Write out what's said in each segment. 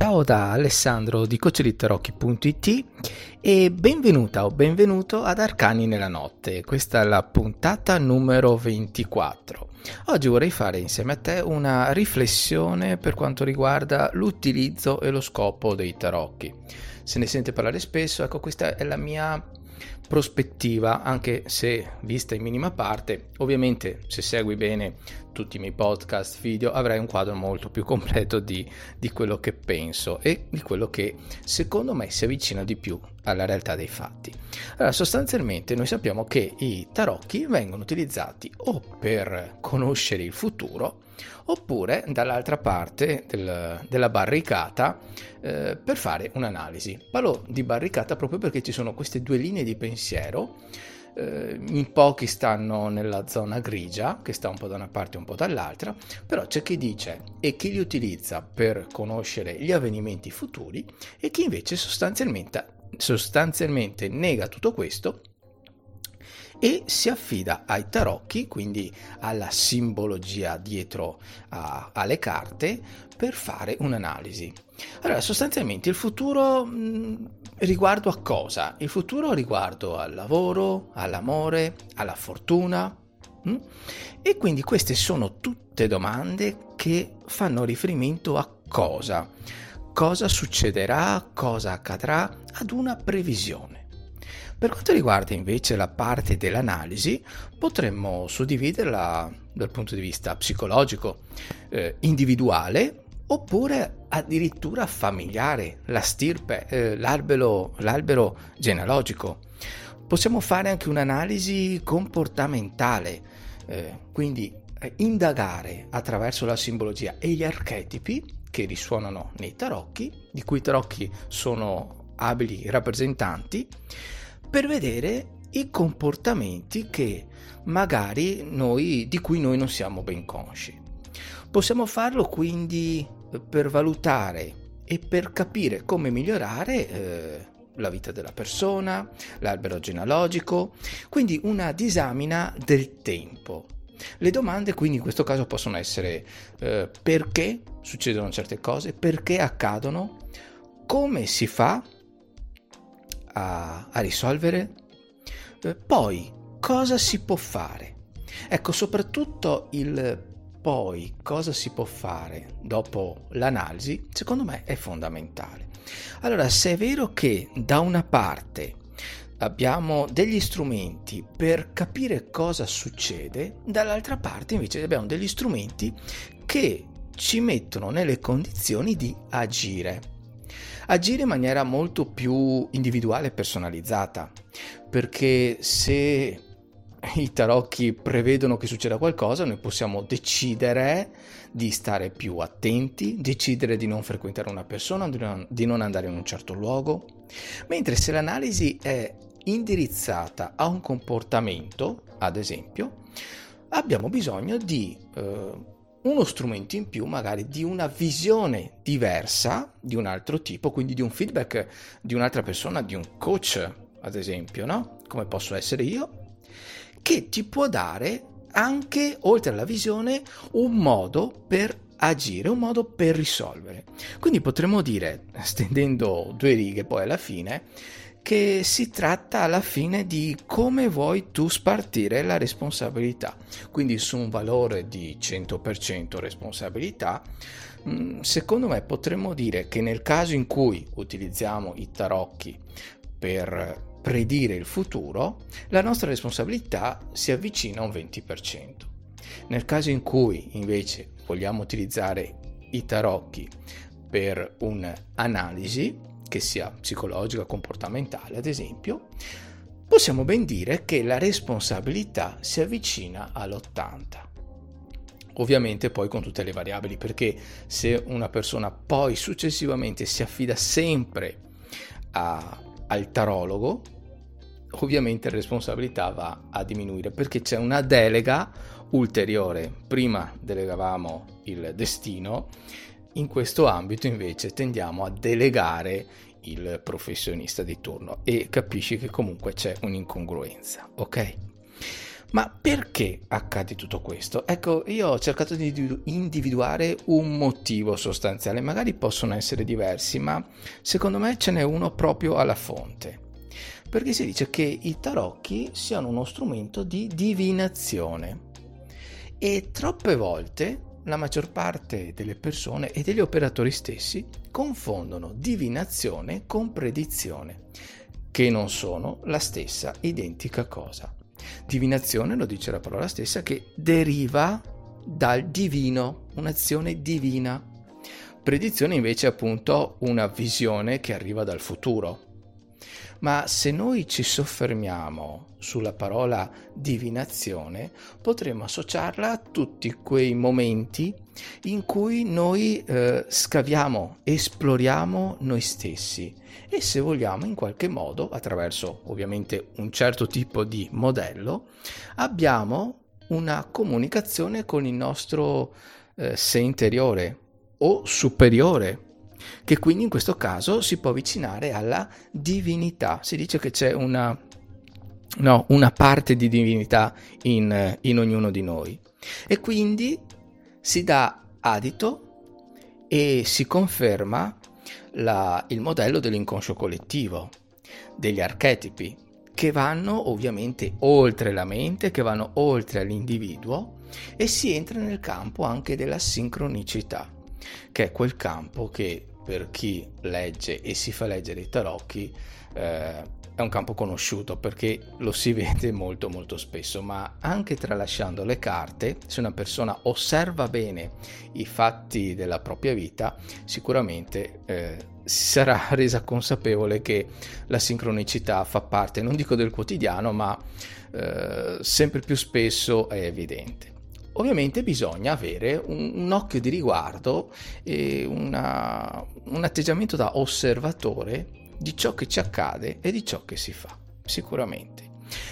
Ciao da Alessandro di coachlitarocchi.it e benvenuta o benvenuto ad Arcani nella notte. Questa è la puntata numero 24. Oggi vorrei fare insieme a te una riflessione per quanto riguarda l'utilizzo e lo scopo dei tarocchi. Se ne sente parlare spesso, ecco questa è la mia prospettiva, anche se vista in minima parte, ovviamente se segui bene tutti i miei podcast, video, avrai un quadro molto più completo di, di quello che penso e di quello che secondo me si avvicina di più alla realtà dei fatti. Allora, sostanzialmente noi sappiamo che i tarocchi vengono utilizzati o per conoscere il futuro, oppure dall'altra parte del, della barricata eh, per fare un'analisi. Parlo di barricata proprio perché ci sono queste due linee di pensiero. Eh, in pochi stanno nella zona grigia, che sta un po' da una parte e un po' dall'altra, però c'è chi dice e chi li utilizza per conoscere gli avvenimenti futuri e chi invece sostanzialmente, sostanzialmente nega tutto questo e si affida ai tarocchi, quindi alla simbologia dietro a, alle carte, per fare un'analisi. Allora, sostanzialmente il futuro mh, mm, riguardo a cosa? Il futuro riguardo al lavoro, all'amore, alla fortuna. Mh? Mm? E quindi queste sono tutte domande che fanno riferimento a cosa? Cosa succederà, cosa accadrà ad una previsione. Per quanto riguarda invece la parte dell'analisi, potremmo suddividerla dal punto di vista psicologico, eh, individuale oppure addirittura familiare, la stirpe, eh, l'albero, l'albero genealogico. Possiamo fare anche un'analisi comportamentale, eh, quindi eh, indagare attraverso la simbologia e gli archetipi che risuonano nei tarocchi, di cui i tarocchi sono abili rappresentanti, per vedere i comportamenti che magari noi, di cui noi non siamo ben consci. Possiamo farlo quindi per valutare e per capire come migliorare eh, la vita della persona, l'albero genealogico, quindi una disamina del tempo. Le domande quindi in questo caso possono essere eh, perché succedono certe cose, perché accadono, come si fa a, a risolvere? Eh, poi, cosa si può fare? Ecco, soprattutto il poi cosa si può fare dopo l'analisi, secondo me è fondamentale. Allora, se è vero che da una parte abbiamo degli strumenti per capire cosa succede, dall'altra parte invece abbiamo degli strumenti che ci mettono nelle condizioni di agire agire in maniera molto più individuale e personalizzata, perché se i tarocchi prevedono che succeda qualcosa, noi possiamo decidere di stare più attenti, decidere di non frequentare una persona, di non, andare in un certo luogo, mentre se l'analisi è indirizzata a un comportamento, ad esempio, abbiamo bisogno di eh, uno strumento in più magari di una visione diversa di un altro tipo, quindi di un feedback di un'altra persona, di un coach, ad esempio, no? Come posso essere io, che ti può dare anche, oltre alla visione, un modo per agire, un modo per risolvere. Quindi potremmo dire, stendendo due righe poi alla fine, che si tratta alla fine di come vuoi tu spartire la responsabilità. Quindi su un valore di 100% responsabilità, mm, secondo me potremmo dire che nel caso in cui utilizziamo i tarocchi per predire il futuro, la nostra responsabilità si avvicina a un 20%. Nel caso in cui invece vogliamo utilizzare i tarocchi per un'analisi, che sia psicologica, comportamentale ad esempio, possiamo ben dire che la responsabilità si avvicina all'80. Ovviamente poi con tutte le variabili, perché se una persona poi successivamente si affida sempre a, al tarologo, ovviamente la responsabilità va a diminuire perché c'è una delega ulteriore. Prima delegavamo il destino, in questo ambito invece tendiamo a delegare il professionista di turno e capisci che comunque c'è un'incongruenza, ok? Ma perché accade tutto questo? Ecco, io ho cercato di individuare un motivo sostanziale, magari possono essere diversi, ma secondo me ce n'è uno proprio alla fonte. Perché si dice che i tarocchi siano uno strumento di divinazione e troppe volte la maggior parte delle persone e degli operatori stessi confondono divinazione con predizione, che non sono la stessa identica cosa. Divinazione, lo dice la parola stessa, che deriva dal divino, un'azione divina. Predizione invece è appunto una visione che arriva dal futuro. Ma se noi ci soffermiamo sulla parola divinazione, potremmo associarla a tutti quei momenti in cui noi eh, scaviamo, esploriamo noi stessi e se vogliamo in qualche modo, attraverso ovviamente un certo tipo di modello, abbiamo una comunicazione con il nostro eh, sé interiore o superiore che quindi in questo caso si può avvicinare alla divinità. Si dice che c'è una, no, una parte di divinità in, in ognuno di noi e quindi si dà adito e si conferma la, il modello dell'inconscio collettivo, degli archetipi, che vanno ovviamente oltre la mente, che vanno oltre l'individuo e si entra nel campo anche della sincronicità, che è quel campo che per chi legge e si fa leggere i tarocchi eh, è un campo conosciuto perché lo si vede molto molto spesso, ma anche tralasciando le carte, se una persona osserva bene i fatti della propria vita, sicuramente eh, sarà resa consapevole che la sincronicità fa parte, non dico del quotidiano, ma eh, sempre più spesso è evidente. Ovviamente bisogna avere un, un occhio di riguardo e una, un atteggiamento da osservatore di ciò che ci accade e di ciò che si fa, sicuramente.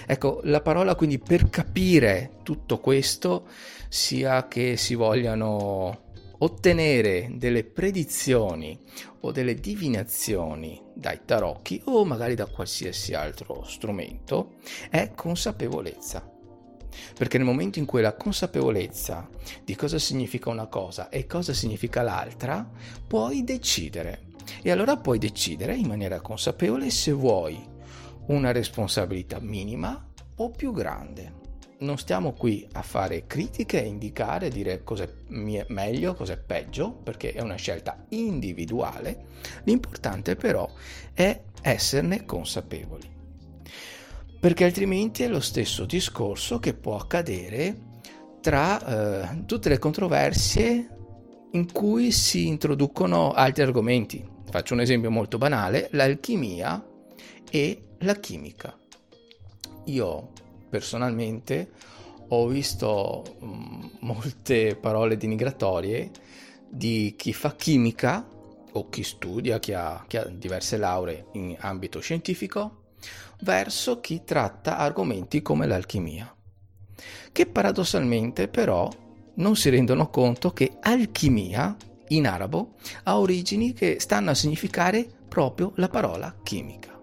Ecco, la parola quindi per capire tutto questo, sia che si vogliano ottenere delle predizioni o delle divinazioni dai tarocchi o magari da qualsiasi altro strumento, è consapevolezza. Perché nel momento in cui la consapevolezza di cosa significa una cosa e cosa significa l'altra, puoi decidere. E allora puoi decidere in maniera consapevole se vuoi una responsabilità minima o più grande. Non stiamo qui a fare critiche, a indicare, a dire cos'è meglio, cos'è peggio, perché è una scelta individuale. L'importante però è esserne consapevoli perché altrimenti è lo stesso discorso che può accadere tra eh, tutte le controversie in cui si introducono altri argomenti. Faccio un esempio molto banale, l'alchimia e la chimica. Io personalmente ho visto mm, molte parole denigratorie di chi fa chimica o chi studia, chi ha, chi ha diverse lauree in ambito scientifico verso chi tratta argomenti come l'alchimia, che paradossalmente però non si rendono conto che alchimia in arabo ha origini che stanno a significare proprio la parola chimica.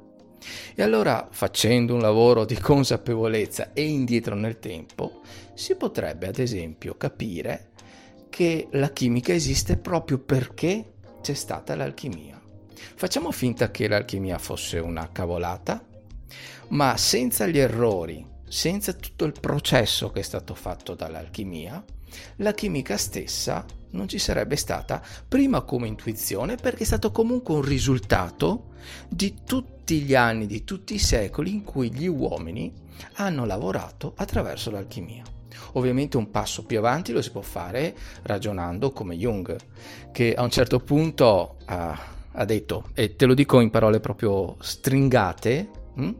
E allora, facendo un lavoro di consapevolezza e indietro nel tempo, si potrebbe ad esempio capire che la chimica esiste proprio perché c'è stata l'alchimia. Facciamo finta che l'alchimia fosse una cavolata ma senza gli errori, senza tutto il processo che è stato fatto dall'alchimia, la chimica stessa non ci sarebbe stata prima come intuizione perché è stato comunque un risultato di tutti gli anni, di tutti i secoli in cui gli uomini hanno lavorato attraverso l'alchimia. Ovviamente un passo più avanti lo si può fare ragionando come Jung, che a un certo punto ha, ha detto, e te lo dico in parole proprio stringate, hm?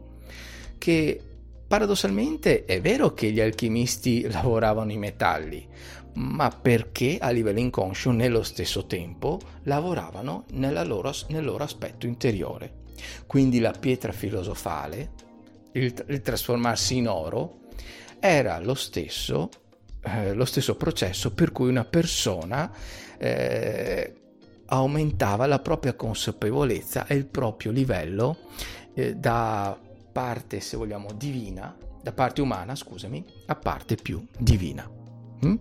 Che paradossalmente è vero che gli alchimisti lavoravano i metalli, ma perché a livello inconscio nello stesso tempo lavoravano loro, nel loro aspetto interiore. Quindi la pietra filosofale, il, il trasformarsi in oro, era lo stesso, eh, lo stesso processo per cui una persona eh, aumentava la propria consapevolezza e il proprio livello eh, da parte, se vogliamo, divina, da parte umana, scusami, a parte più divina. Mm?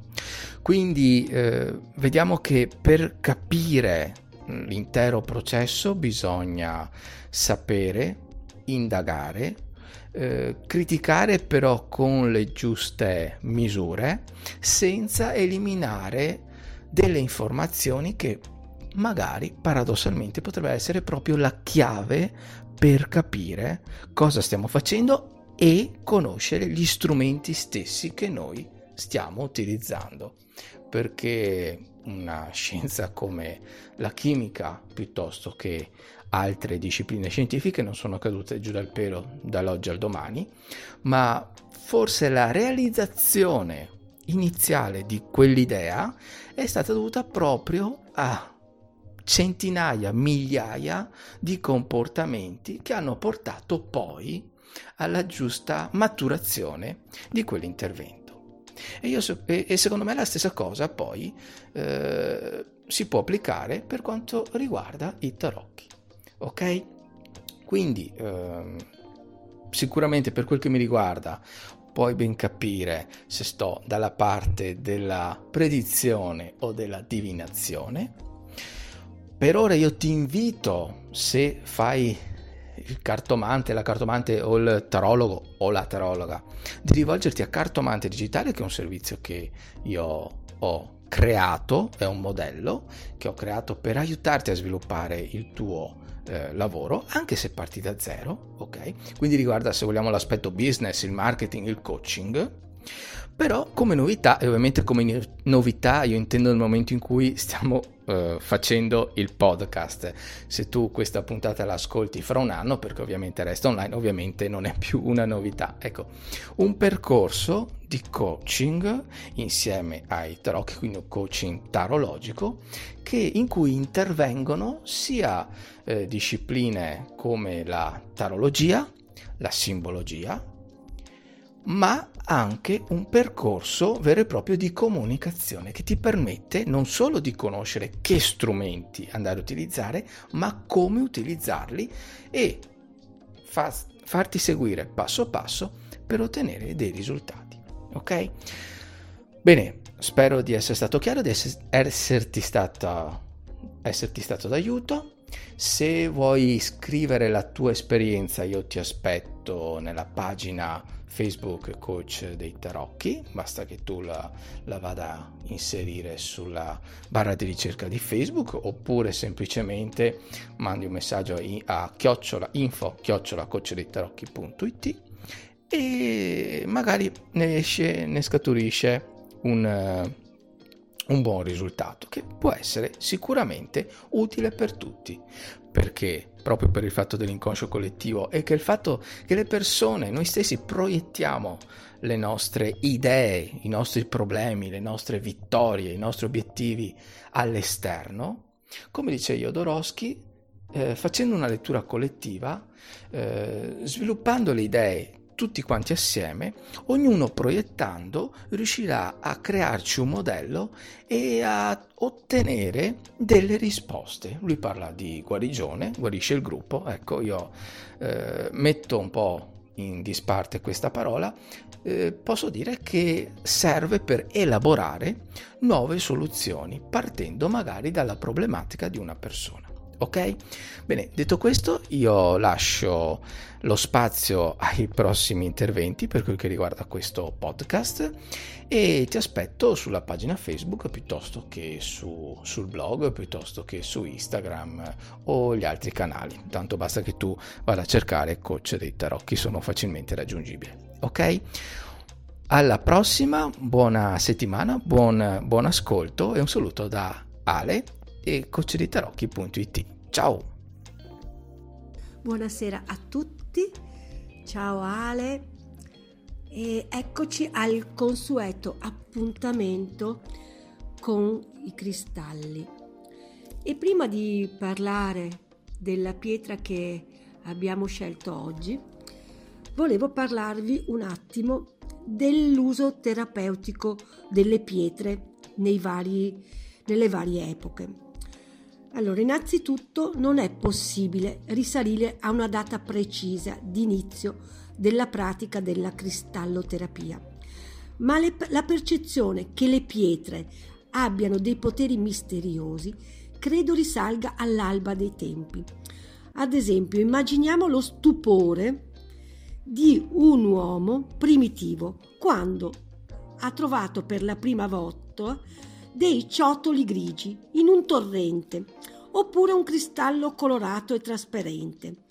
Quindi eh, vediamo che per capire l'intero processo bisogna sapere, indagare, eh, criticare però con le giuste misure senza eliminare delle informazioni che magari paradossalmente potrebbe essere proprio la chiave per capire cosa stiamo facendo e conoscere gli strumenti stessi che noi stiamo utilizzando. Perché una scienza come la chimica piuttosto che altre discipline scientifiche non sono cadute giù dal pelo dall'oggi al domani, ma forse la realizzazione iniziale di quell'idea è stata dovuta proprio a centinaia, migliaia di comportamenti che hanno portato poi alla giusta maturazione di quell'intervento. E, io, e, secondo me la stessa cosa poi eh, si può applicare per quanto riguarda i tarocchi. Ok? Quindi eh, sicuramente per quel che mi riguarda puoi ben capire se sto dalla parte della predizione o della divinazione. Per ora io ti invito, se fai il cartomante, la cartomante o il tarologo o la tarologa, di rivolgerti a Cartomante Digitale, che è un servizio che io ho creato, è un modello che ho creato per aiutarti a sviluppare il tuo eh, lavoro, anche se parti da zero, ok? Quindi riguarda se vogliamo l'aspetto business, il marketing, il coaching però come novità, e ovviamente come novità io intendo nel momento in cui stiamo uh, facendo il podcast. Se tu questa puntata la ascolti fra un anno, perché ovviamente resta online, ovviamente non è più una novità. Ecco, un percorso di coaching insieme ai tarocchi, quindi un coaching tarologico, che, in cui intervengono sia eh, discipline come la tarologia, la simbologia, ma anche un percorso vero e proprio di comunicazione che ti permette non solo di conoscere che strumenti andare a utilizzare, ma come utilizzarli e fa- farti seguire passo passo per ottenere dei risultati. Ok? Bene, spero di essere stato chiaro, di esserti, stata, esserti stato d'aiuto. Se vuoi scrivere la tua esperienza, io ti aspetto nella pagina Facebook Coach dei Tarocchi, basta che tu la, la, vada a inserire sulla barra di ricerca di Facebook oppure semplicemente mandi un messaggio a chiocciola info chiocciola coachdeittarocchi.it e magari ne esce, ne scaturisce un, un buon risultato che può essere sicuramente utile per tutti perché proprio per il fatto dell'inconscio collettivo e che il fatto che le persone, noi stessi proiettiamo le nostre idee, i nostri problemi, le nostre vittorie, i nostri obiettivi all'esterno, come dice Jodorowsky, eh, facendo una lettura collettiva, eh, sviluppando le idee tutti quanti assieme, ognuno proiettando riuscirà a crearci un modello e a ottenere delle risposte. Lui parla di guarigione, guarisce il gruppo, ecco io eh, metto un po' in disparte questa parola, eh, posso dire che serve per elaborare nuove soluzioni partendo magari dalla problematica di una persona. Ok? Bene, detto questo, io lascio lo spazio ai prossimi interventi per quel che riguarda questo podcast e ti aspetto sulla pagina Facebook piuttosto che su, sul blog, piuttosto che su Instagram o gli altri canali. Tanto basta che tu vada a cercare coach dei tarocchi, sono facilmente raggiungibili. Ok? Alla prossima, buona settimana, buon, buon ascolto e un saluto da Ale e coachditarocchi.it. Ciao! Buonasera a tutti, ciao Ale e eccoci al consueto appuntamento con i cristalli. E prima di parlare della pietra che abbiamo scelto oggi, volevo parlarvi un attimo dell'uso terapeutico delle pietre vari, nelle varie epoche. Allora, innanzitutto non è possibile risalire a una data precisa di inizio della pratica della cristalloterapia, ma le, la percezione che le pietre abbiano dei poteri misteriosi credo risalga all'alba dei tempi. Ad esempio, immaginiamo lo stupore di un uomo primitivo quando ha trovato per la prima volta dei ciotoli grigi in un torrente oppure un cristallo colorato e trasparente.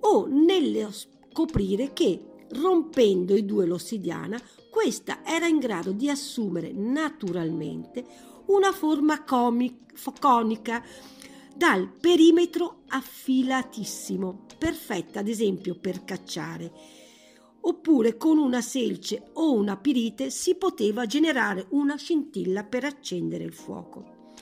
O nello scoprire che rompendo i due l'ossidiana questa era in grado di assumere naturalmente una forma conica dal perimetro affilatissimo, perfetta ad esempio per cacciare oppure con una selce o una pirite si poteva generare una scintilla per accendere il fuoco.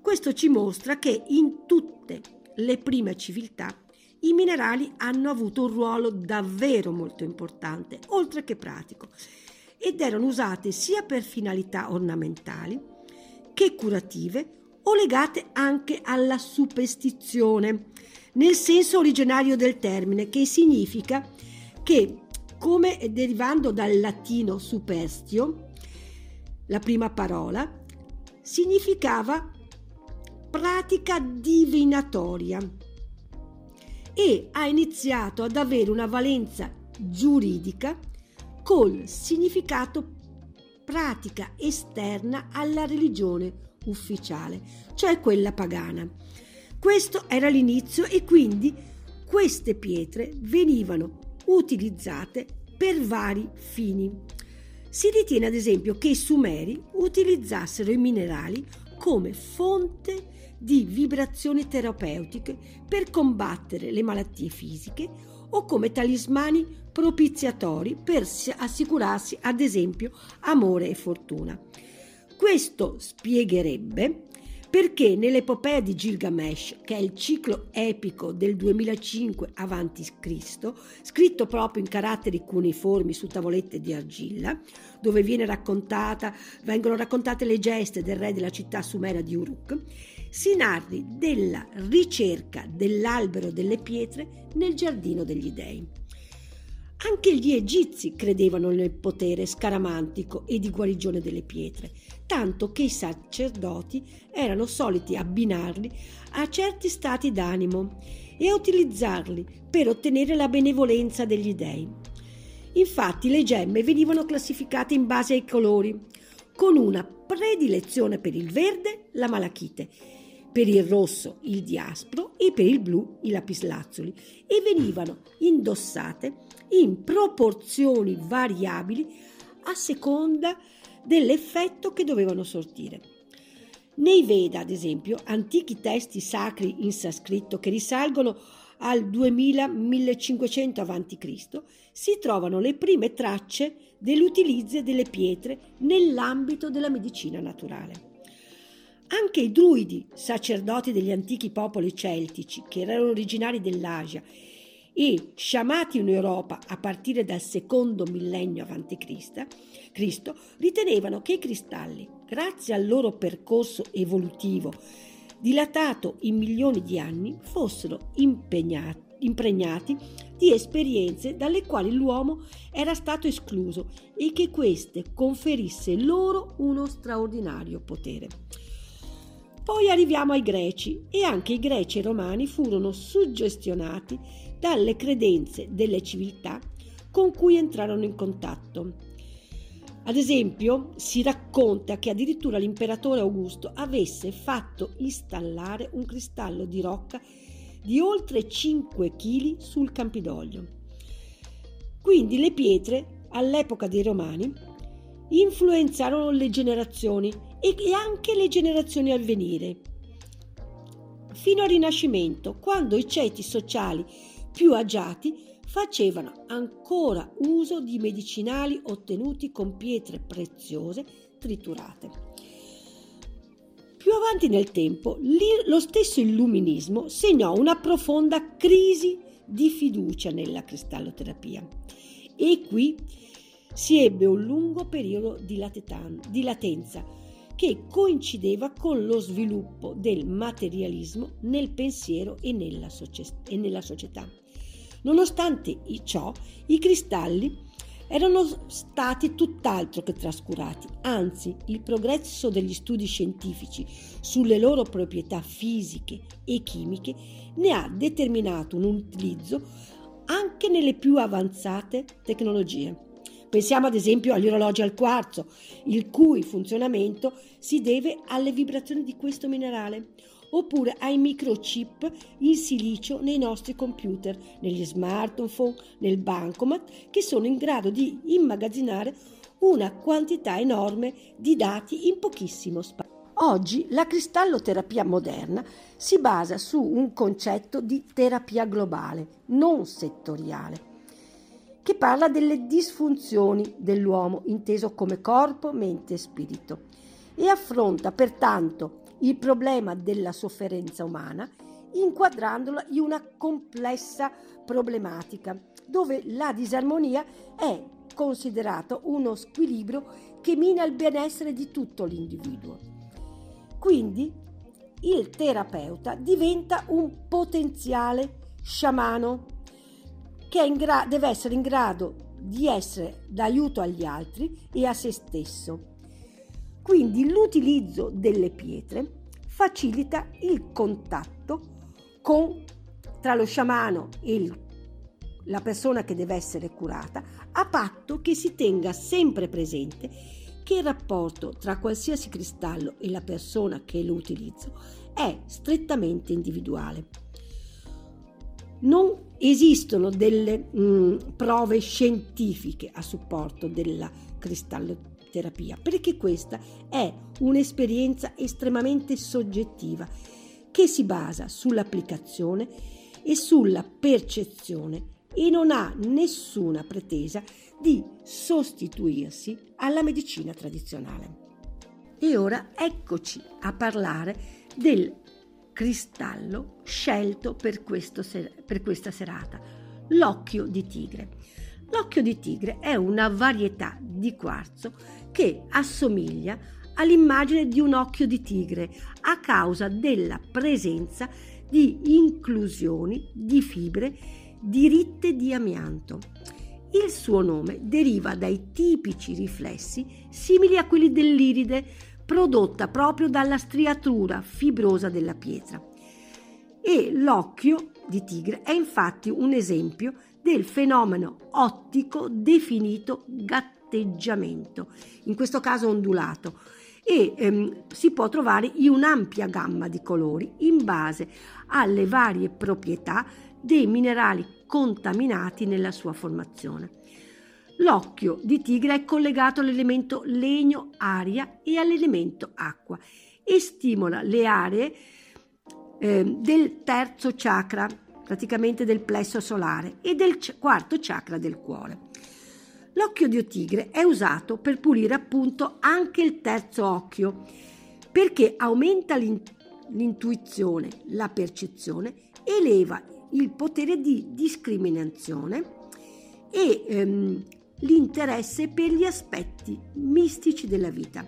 Questo ci mostra che in tutte le prime civiltà i minerali hanno avuto un ruolo davvero molto importante, oltre che pratico, ed erano usate sia per finalità ornamentali che curative o legate anche alla superstizione, nel senso originario del termine, che significa che come derivando dal latino superstio, la prima parola, significava pratica divinatoria e ha iniziato ad avere una valenza giuridica col significato pratica esterna alla religione ufficiale, cioè quella pagana. Questo era l'inizio e quindi queste pietre venivano utilizzate per vari fini. Si ritiene ad esempio che i Sumeri utilizzassero i minerali come fonte di vibrazioni terapeutiche per combattere le malattie fisiche o come talismani propiziatori per assicurarsi ad esempio amore e fortuna. Questo spiegherebbe perché nell'epopea di Gilgamesh, che è il ciclo epico del 2005 a.C., scritto proprio in caratteri cuneiformi su tavolette di argilla, dove raccontata, vengono raccontate le geste del re della città sumera di Uruk, si narri della ricerca dell'albero delle pietre nel giardino degli dei. Anche gli egizi credevano nel potere scaramantico e di guarigione delle pietre, tanto che i sacerdoti erano soliti abbinarli a certi stati d'animo e a utilizzarli per ottenere la benevolenza degli dei. Infatti le gemme venivano classificate in base ai colori, con una predilezione per il verde, la malachite, per il rosso il diaspro e per il blu i lapislazzuli e venivano indossate in proporzioni variabili a seconda dell'effetto che dovevano sortire. Nei Veda, ad esempio, antichi testi sacri in sanscrito che risalgono al 2000-1500 a.C., si trovano le prime tracce dell'utilizzo delle pietre nell'ambito della medicina naturale. Anche i druidi, sacerdoti degli antichi popoli celtici, che erano originari dell'Asia e sciamati in Europa a partire dal secondo millennio a.C., ritenevano che i cristalli, grazie al loro percorso evolutivo, dilatato in milioni di anni, fossero impregnati di esperienze dalle quali l'uomo era stato escluso e che queste conferisse loro uno straordinario potere. Poi arriviamo ai greci e anche i greci e i romani furono suggestionati dalle credenze delle civiltà con cui entrarono in contatto. Ad esempio, si racconta che addirittura l'imperatore Augusto avesse fatto installare un cristallo di rocca di oltre 5 kg sul Campidoglio. Quindi le pietre, all'epoca dei Romani, influenzarono le generazioni e anche le generazioni a venire. Fino al Rinascimento, quando i ceti sociali più agiati facevano ancora uso di medicinali ottenuti con pietre preziose triturate. Più avanti nel tempo, lo stesso illuminismo segnò una profonda crisi di fiducia nella cristalloterapia. E qui si ebbe un lungo periodo di, latetan- di latenza che coincideva con lo sviluppo del materialismo nel pensiero e nella, socie- e nella società. Nonostante ciò, i cristalli erano stati tutt'altro che trascurati, anzi il progresso degli studi scientifici sulle loro proprietà fisiche e chimiche ne ha determinato un utilizzo anche nelle più avanzate tecnologie. Pensiamo ad esempio agli orologi al quarzo, il cui funzionamento si deve alle vibrazioni di questo minerale, oppure ai microchip in silicio nei nostri computer, negli smartphone, nel bancomat, che sono in grado di immagazzinare una quantità enorme di dati in pochissimo spazio. Oggi la cristalloterapia moderna si basa su un concetto di terapia globale, non settoriale che parla delle disfunzioni dell'uomo, inteso come corpo, mente e spirito, e affronta pertanto il problema della sofferenza umana inquadrandola in una complessa problematica dove la disarmonia è considerato uno squilibrio che mina il benessere di tutto l'individuo. Quindi il terapeuta diventa un potenziale sciamano che gra- deve essere in grado di essere d'aiuto agli altri e a se stesso. Quindi l'utilizzo delle pietre facilita il contatto con, tra lo sciamano e il, la persona che deve essere curata, a patto che si tenga sempre presente che il rapporto tra qualsiasi cristallo e la persona che lo utilizza è strettamente individuale. Non esistono delle mh, prove scientifiche a supporto della cristalloterapia, perché questa è un'esperienza estremamente soggettiva che si basa sull'applicazione e sulla percezione e non ha nessuna pretesa di sostituirsi alla medicina tradizionale. E ora eccoci a parlare del cristallo scelto per, ser- per questa serata, l'occhio di tigre. L'occhio di tigre è una varietà di quarzo che assomiglia all'immagine di un occhio di tigre a causa della presenza di inclusioni di fibre diritte di amianto. Il suo nome deriva dai tipici riflessi simili a quelli dell'iride prodotta proprio dalla striatura fibrosa della pietra. E l'occhio di tigre è infatti un esempio del fenomeno ottico definito gatteggiamento, in questo caso ondulato, e ehm, si può trovare in un'ampia gamma di colori in base alle varie proprietà dei minerali contaminati nella sua formazione. L'occhio di tigre è collegato all'elemento legno-aria e all'elemento acqua e stimola le aree eh, del terzo chakra, praticamente del plesso solare, e del c- quarto chakra del cuore. L'occhio di tigre è usato per pulire appunto anche il terzo occhio, perché aumenta l'intuizione, la percezione, eleva il potere di discriminazione e ehm, l'interesse per gli aspetti mistici della vita.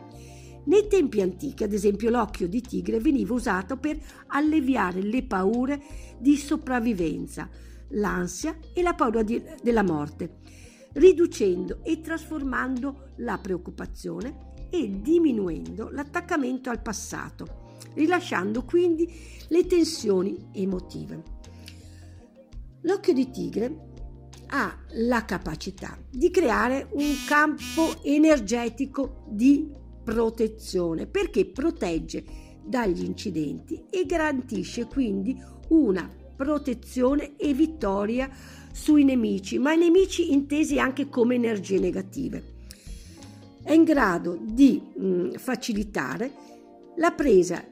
Nei tempi antichi, ad esempio, l'occhio di tigre veniva usato per alleviare le paure di sopravvivenza, l'ansia e la paura di, della morte, riducendo e trasformando la preoccupazione e diminuendo l'attaccamento al passato, rilasciando quindi le tensioni emotive. L'occhio di tigre ha la capacità di creare un campo energetico di protezione perché protegge dagli incidenti e garantisce quindi una protezione e vittoria sui nemici, ma i nemici intesi anche come energie negative. È in grado di mh, mm, facilitare la presa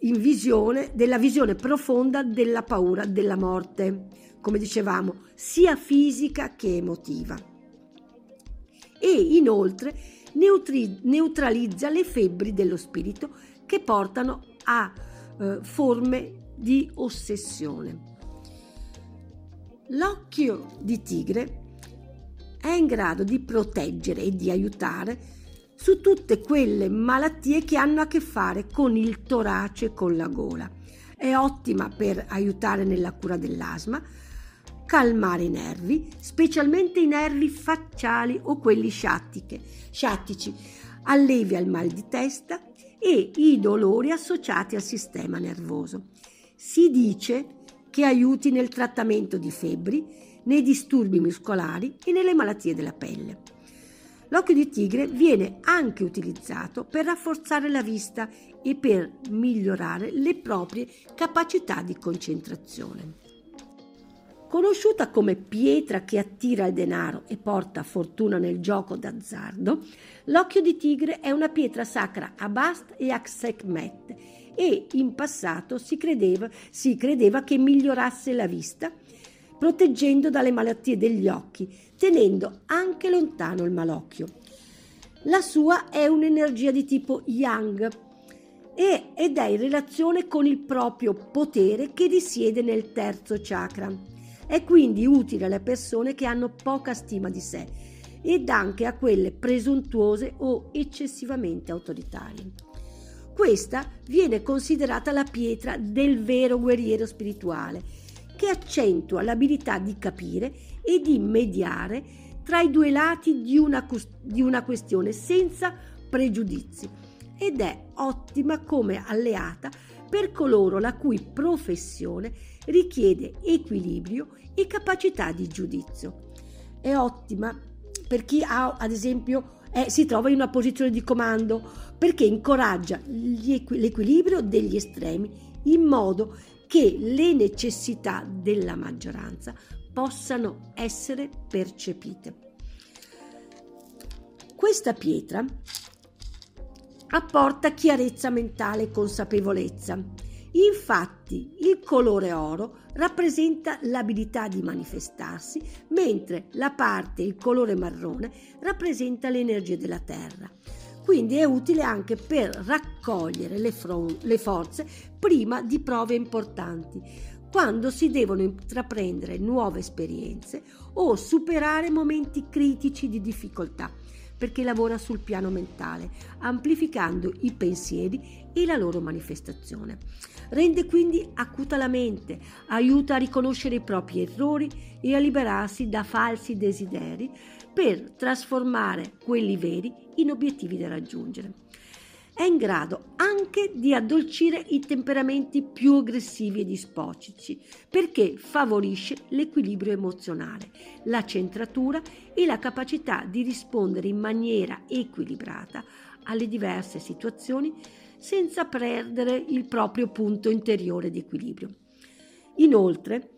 in visione della visione profonda della paura della morte come dicevamo, sia fisica che emotiva. E inoltre neutri- neutralizza le febbri dello spirito che portano a eh, forme di ossessione. L'occhio di tigre è in grado di proteggere e di aiutare su tutte quelle malattie che hanno a che fare con il torace e con la gola. È ottima per aiutare nella cura dell'asma, calmare i nervi, specialmente i nervi facciali o quelli sciattiche, sciattici, allevia il mal di testa e i dolori associati al sistema nervoso. Si dice che aiuti nel trattamento di febbri, nei disturbi muscolari e nelle malattie della pelle. L'occhio di tigre viene anche utilizzato per rafforzare la vista e per migliorare le proprie capacità di concentrazione. Conosciuta come pietra che attira il denaro e porta fortuna nel gioco d'azzardo, l'occhio di tigre è una pietra sacra a Bast e a Sekhmet e in passato si credeva, si credeva che migliorasse la vista, proteggendo dalle malattie degli occhi, tenendo anche lontano il malocchio. La sua è un'energia di tipo yang ed è in relazione con il proprio potere che risiede nel terzo chakra. È quindi utile alle persone che hanno poca stima di sé ed anche a quelle presuntuose o eccessivamente autoritarie. Questa viene considerata la pietra del vero guerriero spirituale, che accentua l'abilità di capire e di mediare tra i due lati di una, di una questione senza pregiudizi ed è ottima come alleata per coloro la cui professione richiede equilibrio e capacità di giudizio. È ottima per chi ha, ad esempio, è, si trova in una posizione di comando perché incoraggia equi, l'equilibrio degli estremi in modo che le necessità della maggioranza possano essere percepite. Questa pietra apporta chiarezza mentale e consapevolezza. Infatti il colore oro rappresenta l'abilità di manifestarsi, mentre la parte, il colore marrone, rappresenta le energie della terra. Quindi è utile anche per raccogliere le, fron- le forze prima di prove importanti, quando si devono intraprendere nuove esperienze o superare momenti critici di difficoltà perché lavora sul piano mentale, amplificando i pensieri e la loro manifestazione. Rende quindi acuta la mente, aiuta a riconoscere i propri errori e a liberarsi da falsi desideri per trasformare quelli veri in obiettivi da raggiungere è in grado anche di addolcire i temperamenti più aggressivi e dispotici perché favorisce l'equilibrio emozionale, la centratura e la capacità di rispondere in maniera equilibrata alle diverse situazioni senza perdere il proprio punto interiore di equilibrio. Inoltre,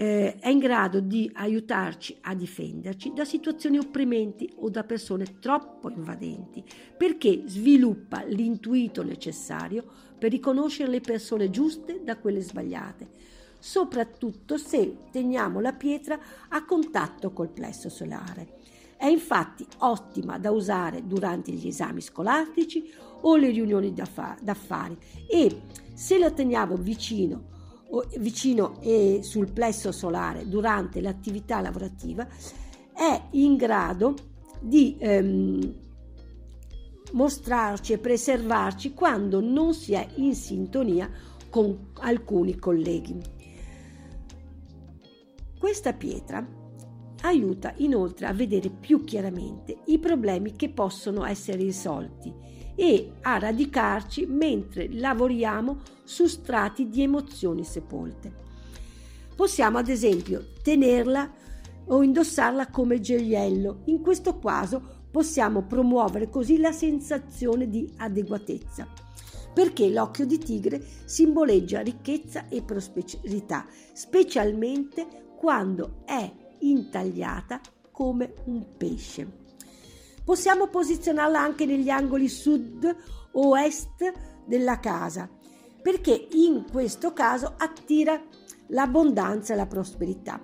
eh, è in grado di aiutarci a difenderci da situazioni opprimenti o da persone troppo invadenti, perché sviluppa l'intuito necessario per riconoscere le persone giuste da quelle sbagliate, soprattutto se teniamo la pietra a contatto col plesso solare. È infatti ottima da usare durante gli esami scolastici o le riunioni d'affari e se la teniamo vicino vicino e sul plesso solare durante l'attività lavorativa è in grado di ehm, mostrarci e preservarci quando non si è in sintonia con alcuni colleghi. Questa pietra aiuta inoltre a vedere più chiaramente i problemi che possono essere risolti e a radicarci mentre lavoriamo su strati di emozioni sepolte. Possiamo ad esempio tenerla o indossarla come gioiello. In questo caso possiamo promuovere così la sensazione di adeguatezza, perché l'occhio di tigre simboleggia ricchezza e prosperità, specialmente quando è intagliata come un pesce. Possiamo posizionarla anche negli angoli sud o est della casa, perché in questo caso attira l'abbondanza e la prosperità.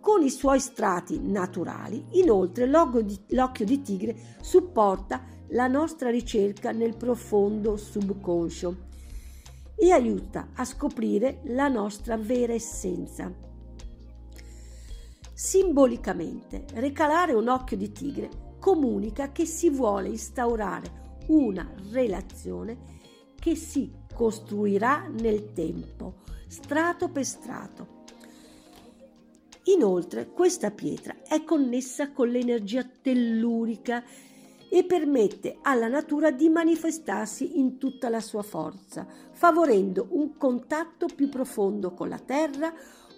Con i suoi strati naturali, inoltre, l'occhio di tigre supporta la nostra ricerca nel profondo subconscio e aiuta a scoprire la nostra vera essenza. Simbolicamente, recalare un occhio di tigre comunica che si vuole instaurare una relazione che si costruirà nel tempo, strato per strato. Inoltre, questa pietra è connessa con l'energia tellurica e permette alla natura di manifestarsi in tutta la sua forza, favorendo un contatto più profondo con la terra,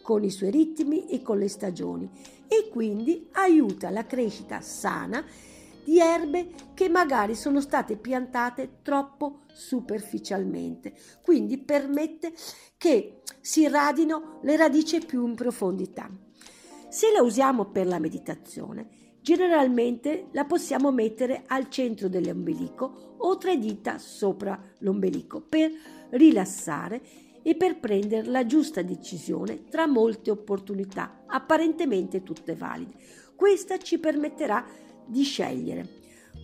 con i suoi ritmi e con le stagioni e quindi aiuta la crescita sana di erbe che magari sono state piantate troppo superficialmente. Quindi permette che si radino le radici più in profondità. Se la usiamo per la meditazione, generalmente la possiamo mettere al centro dell'ombelico o tre dita sopra l'ombelico per rilassare e per prendere la giusta decisione tra molte opportunità, apparentemente tutte valide. Questa ci permetterà di scegliere.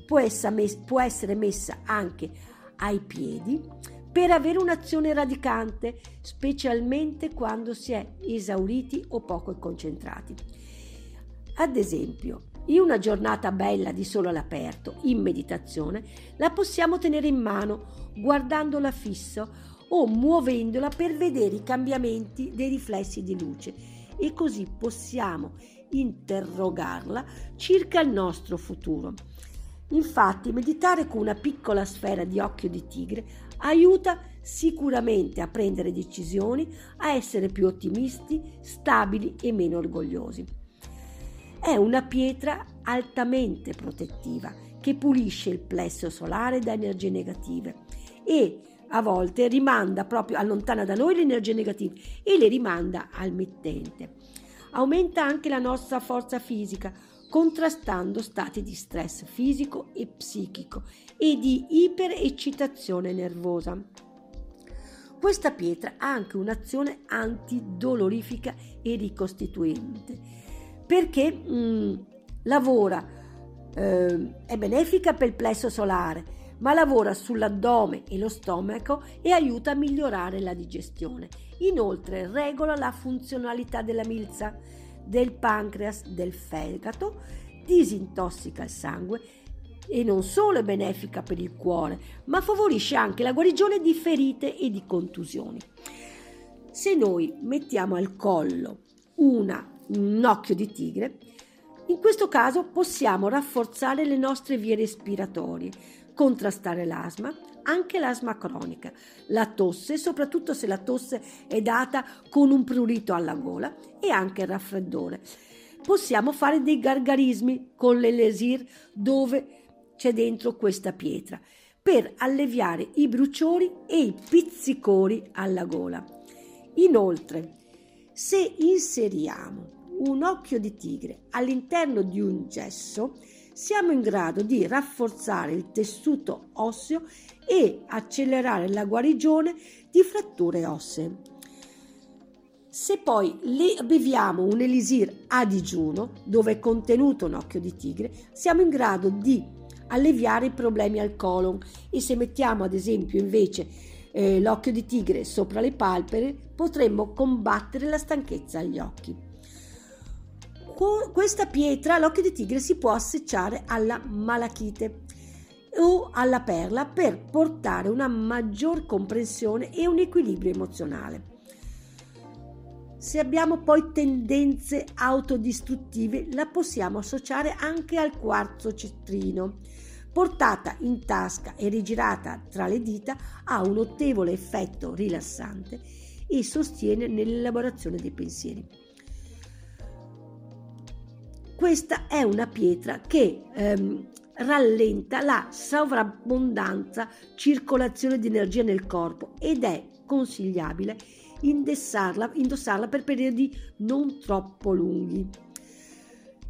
Può essere messa anche ai piedi per avere un'azione radicante, specialmente quando si è esauriti o poco concentrati. Ad esempio, in una giornata bella di sole all'aperto, in meditazione, la possiamo tenere in mano guardandola fisso o muovendola per vedere i cambiamenti dei riflessi di luce e così possiamo interrogarla circa il nostro futuro. Infatti, meditare con una piccola sfera di occhio di tigre aiuta sicuramente a prendere decisioni, a essere più ottimisti, stabili e meno orgogliosi. È una pietra altamente protettiva che pulisce il plesso solare da energie negative e a volte rimanda proprio, allontana da noi le energie negative e le rimanda al mittente. Aumenta anche la nostra forza fisica, contrastando stati di stress fisico e psichico e di ipereccitazione nervosa. Questa pietra ha anche un'azione antidolorifica e ricostituente perché mh, mm, lavora, eh, è benefica per il plesso solare, ma lavora sull'addome e lo stomaco e aiuta a migliorare la digestione. Inoltre regola la funzionalità della milza, del pancreas, del fegato, disintossica il sangue e non solo è benefica per il cuore, ma favorisce anche la guarigione di ferite e di contusioni. Se noi mettiamo al collo una, un occhio di tigre, in questo caso possiamo rafforzare le nostre vie respiratorie, contrastare l'asma, anche l'asma cronica, la tosse, soprattutto se la tosse è data con un prurito alla gola e anche il raffreddore. Possiamo fare dei gargarismi con l'elesir dove c'è dentro questa pietra per alleviare i bruciori e i pizzicori alla gola. Inoltre, se inseriamo un occhio di tigre all'interno di un gesso, siamo in grado di rafforzare il tessuto osseo e accelerare la guarigione di fratture ossee. Se poi le beviamo un elisir a digiuno, dove è contenuto un occhio di tigre, siamo in grado di alleviare i problemi al colon e se mettiamo ad esempio invece eh, l'occhio di tigre sopra le palpebre, potremmo combattere la stanchezza agli occhi questa pietra, l'occhio di tigre, si può assecciare alla malachite o alla perla per portare una maggior comprensione e un equilibrio emozionale. Se abbiamo poi tendenze autodistruttive, la possiamo associare anche al quarzo citrino. Portata in tasca e rigirata tra le dita, ha un notevole effetto rilassante e sostiene nell'elaborazione dei pensieri. Questa è una pietra che ehm, rallenta la sovrabbondanza circolazione di energia nel corpo ed è consigliabile indossarla, indossarla per periodi non troppo lunghi.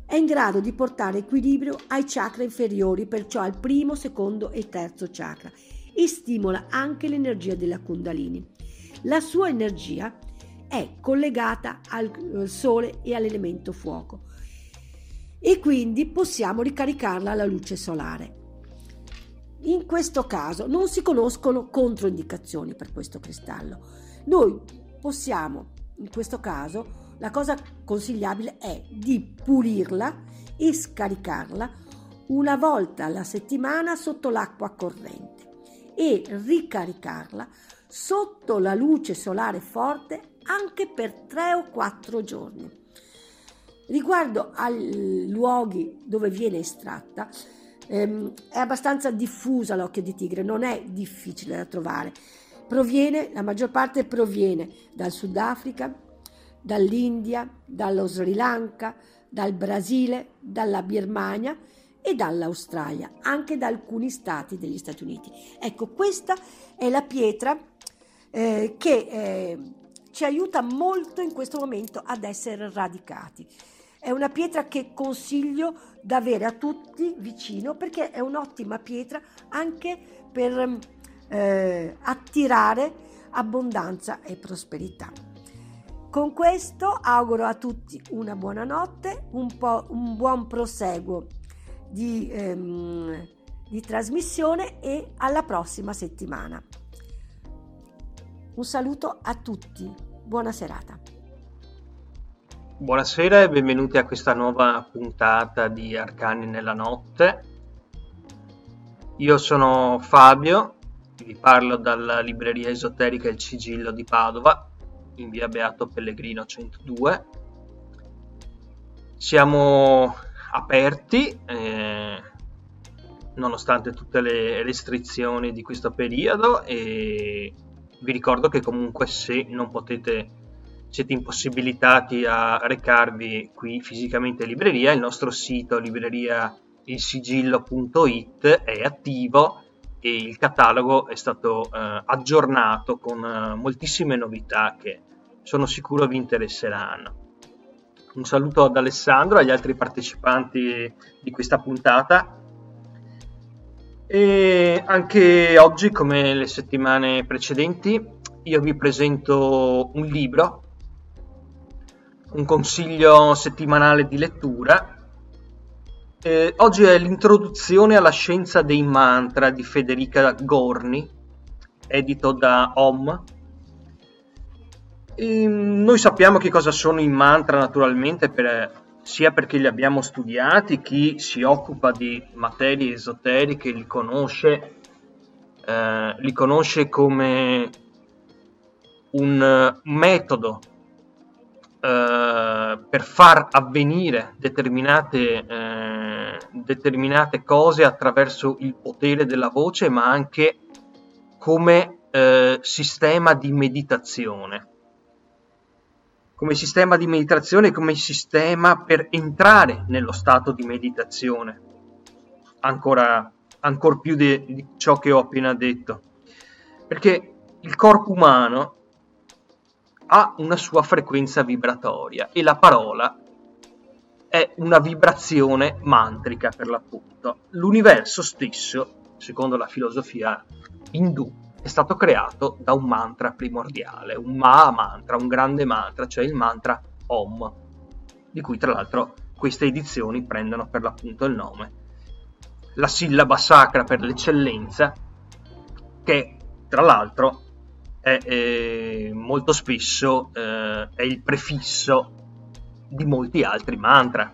È in grado di portare equilibrio ai chakra inferiori, perciò al primo, secondo e terzo chakra, e stimola anche l'energia della Kundalini. La sua energia è collegata al eh, sole e all'elemento fuoco e quindi possiamo ricaricarla alla luce solare. In questo caso non si conoscono controindicazioni per questo cristallo. Noi possiamo, in questo caso, la cosa consigliabile è di pulirla e scaricarla una volta alla settimana sotto l'acqua corrente e ricaricarla sotto la luce solare forte anche per 3 o 4 giorni. Riguardo ai luoghi dove viene estratta, ehm, è abbastanza diffusa l'occhio di tigre, non è difficile da trovare. Proviene, la maggior parte proviene dal Sudafrica, dall'India, dallo Sri Lanka, dal Brasile, dalla Birmania e dall'Australia, anche da alcuni stati degli Stati Uniti. Ecco, questa è la pietra eh, che eh, ci aiuta molto in questo momento ad essere radicati. È una pietra che consiglio da avere a tutti vicino perché è un'ottima pietra anche per eh, attirare abbondanza e prosperità. Con questo auguro a tutti una buona notte, un, un buon proseguo di, ehm, di trasmissione e alla prossima settimana. Un saluto a tutti, buona serata. Buonasera e benvenuti a questa nuova puntata di Arcani nella notte. Io sono Fabio, vi parlo dalla libreria esoterica Il Cigillo di Padova, in via Beato Pellegrino 102. Siamo aperti, eh, nonostante tutte le restrizioni di questo periodo e vi ricordo che comunque se non potete siete impossibilitati a recarvi qui fisicamente in libreria, il nostro sito libreria ilsigillo.it è attivo e il catalogo è stato eh, aggiornato con eh, moltissime novità che sono sicuro vi interesseranno. Un saluto ad Alessandro e agli altri partecipanti di questa puntata. E anche oggi, come le settimane precedenti, io vi presento un libro un consiglio settimanale di lettura. Eh, oggi è l'introduzione alla scienza dei mantra di Federica Gorni, edito da Om. E ehm, noi sappiamo che cosa sono i mantra naturalmente, per, sia perché li abbiamo studiati, chi si occupa di materie esoteriche li conosce, eh, li conosce come un metodo per far avvenire determinate, eh, determinate, cose attraverso il potere della voce, ma anche come eh, sistema di meditazione. Come sistema di meditazione, come sistema per entrare nello stato di meditazione. Ancora, ancora più di, di ciò che ho appena detto. Perché il corpo umano ha una sua frequenza vibratoria e la parola è una vibrazione mantrica per l'appunto. L'universo stesso, secondo la filosofia indù, è stato creato da un mantra primordiale, un Maha mantra, un grande mantra, cioè il mantra Om, di cui tra l'altro queste edizioni prendono per l'appunto il nome. La sillaba sacra per l'eccellenza, che tra l'altro è, è molto spesso eh, è il prefisso di molti altri mantra.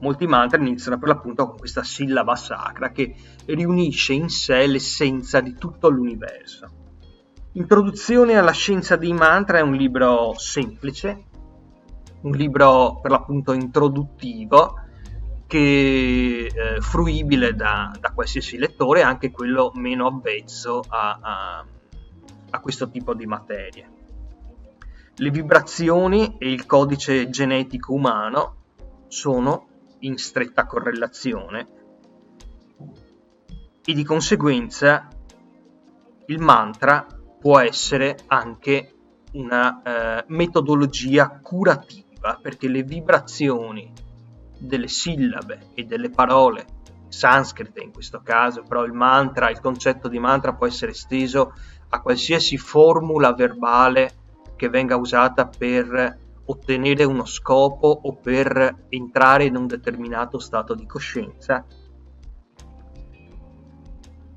Molti mantra iniziano per l'appunto con questa sillaba sacra che riunisce in sé l'essenza di tutto l'universo. Introduzione alla scienza dei mantra è un libro semplice, un libro per l'appunto introduttivo che è eh, fruibile da, da, qualsiasi lettore, anche quello meno avvezzo a, a a questo tipo di materie. Le vibrazioni e il codice genetico umano sono in stretta correlazione e di conseguenza il mantra può essere anche una eh, metodologia curativa perché le vibrazioni delle sillabe e delle parole sanscrite in questo caso, però il mantra, il concetto di mantra può essere esteso a qualsiasi formula verbale che venga usata per ottenere uno scopo o per entrare in un determinato stato di coscienza,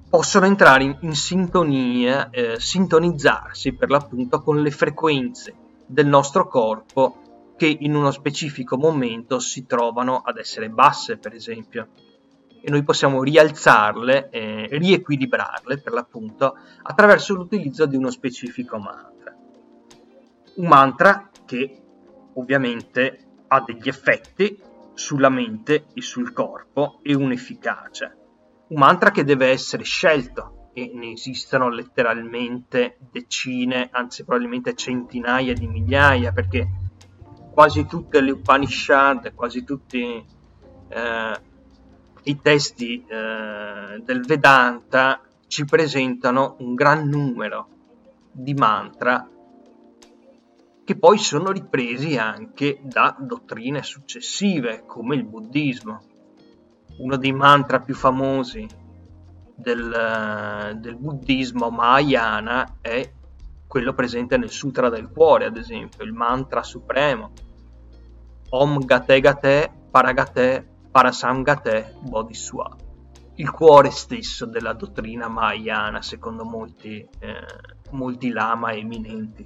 possono entrare in, in sintonia, eh, sintonizzarsi per l'appunto con le frequenze del nostro corpo che in uno specifico momento si trovano ad essere basse, per esempio. E noi possiamo rialzarle, eh, riequilibrarle per l'appunto, attraverso l'utilizzo di uno specifico mantra. Un mantra che ovviamente ha degli effetti sulla mente e sul corpo e un'efficacia. Un mantra che deve essere scelto e ne esistono letteralmente decine, anzi probabilmente centinaia di migliaia, perché quasi tutte le Upanishad, quasi tutti eh, i testi eh, del Vedanta ci presentano un gran numero di mantra che poi sono ripresi anche da dottrine successive come il buddismo. Uno dei mantra più famosi del, del buddismo mahayana è quello presente nel Sutra del Cuore, ad esempio, il mantra supremo. Om Gate Gate Paragate Parasamgate Bodhiswa. Il cuore stesso della dottrina mahayana, secondo molti, eh, molti lama eminenti.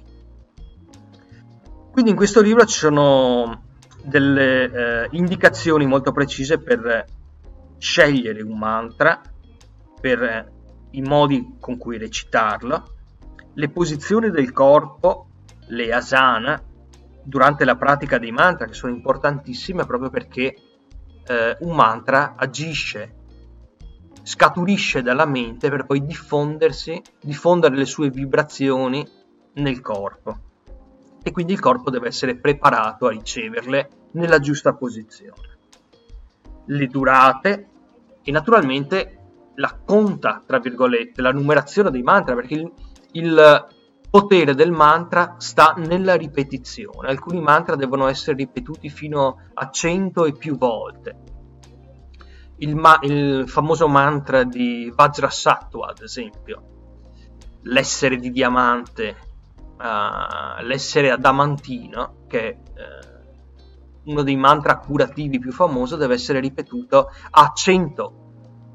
Quindi in questo libro ci sono delle eh, indicazioni molto precise per scegliere un mantra, per i modi con cui recitarlo, le posizioni del corpo, le asana, durante la pratica dei mantra, che sono importantissime proprio perché eh, un mantra agisce, scaturisce dalla mente per poi diffondersi, diffondere le sue vibrazioni nel corpo. E quindi il corpo deve essere preparato a riceverle nella giusta posizione. Le durate e naturalmente la conta, tra virgolette, la numerazione dei mantra, perché il, il potere del mantra sta nella ripetizione. Alcuni mantra devono essere ripetuti fino a 100 e più volte. Il, ma- il famoso mantra di Vajrasattva, ad esempio, l'essere di diamante, uh, l'essere adamantino, che è uh, uno dei mantra curativi più famosi, deve essere ripetuto a 100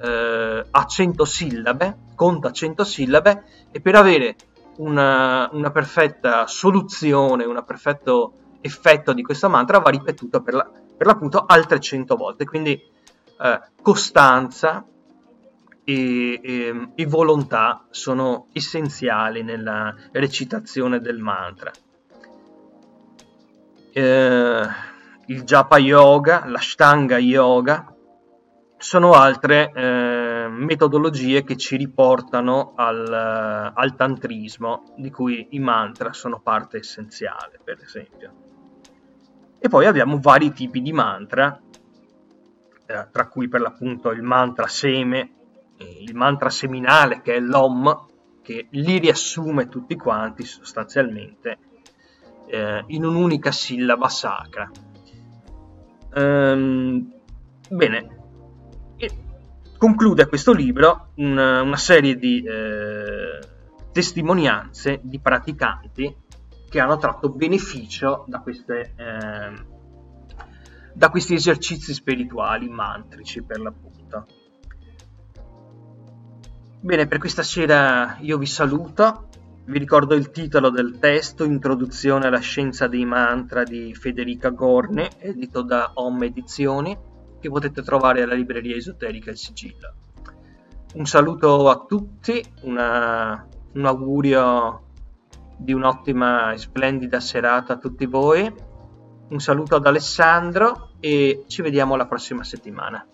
eh, a 100 sillabe, conta 100 sillabe e per avere una, una perfetta soluzione, un perfetto effetto di questo mantra va ripetuto per, la, per l'appunto altre 100 volte. Quindi eh, costanza e, e, e, volontà sono essenziali nella recitazione del mantra. Eh, il Japa Yoga, l'Ashtanga Yoga, sono altre metodologie che ci riportano al, al, tantrismo, di cui i mantra sono parte essenziale, per esempio. E poi abbiamo vari tipi di mantra, eh, tra cui per l'appunto il mantra seme, il mantra seminale che è l'Om, che li riassume tutti quanti sostanzialmente eh, in un'unica sillaba sacra. Ehm, bene, conclude questo libro una, una serie di eh, testimonianze di praticanti che hanno tratto beneficio da, queste, eh, da questi esercizi spirituali mantrici per l'appunto. Bene, per questa sera io vi saluto, vi ricordo il titolo del testo, Introduzione alla scienza dei mantra di Federica Gorne, edito da Om Edizioni che potete trovare alla libreria esoterica Il Sigillo. Un saluto a tutti, una, un augurio di un'ottima e splendida serata a tutti voi. Un saluto ad Alessandro e ci vediamo la prossima settimana.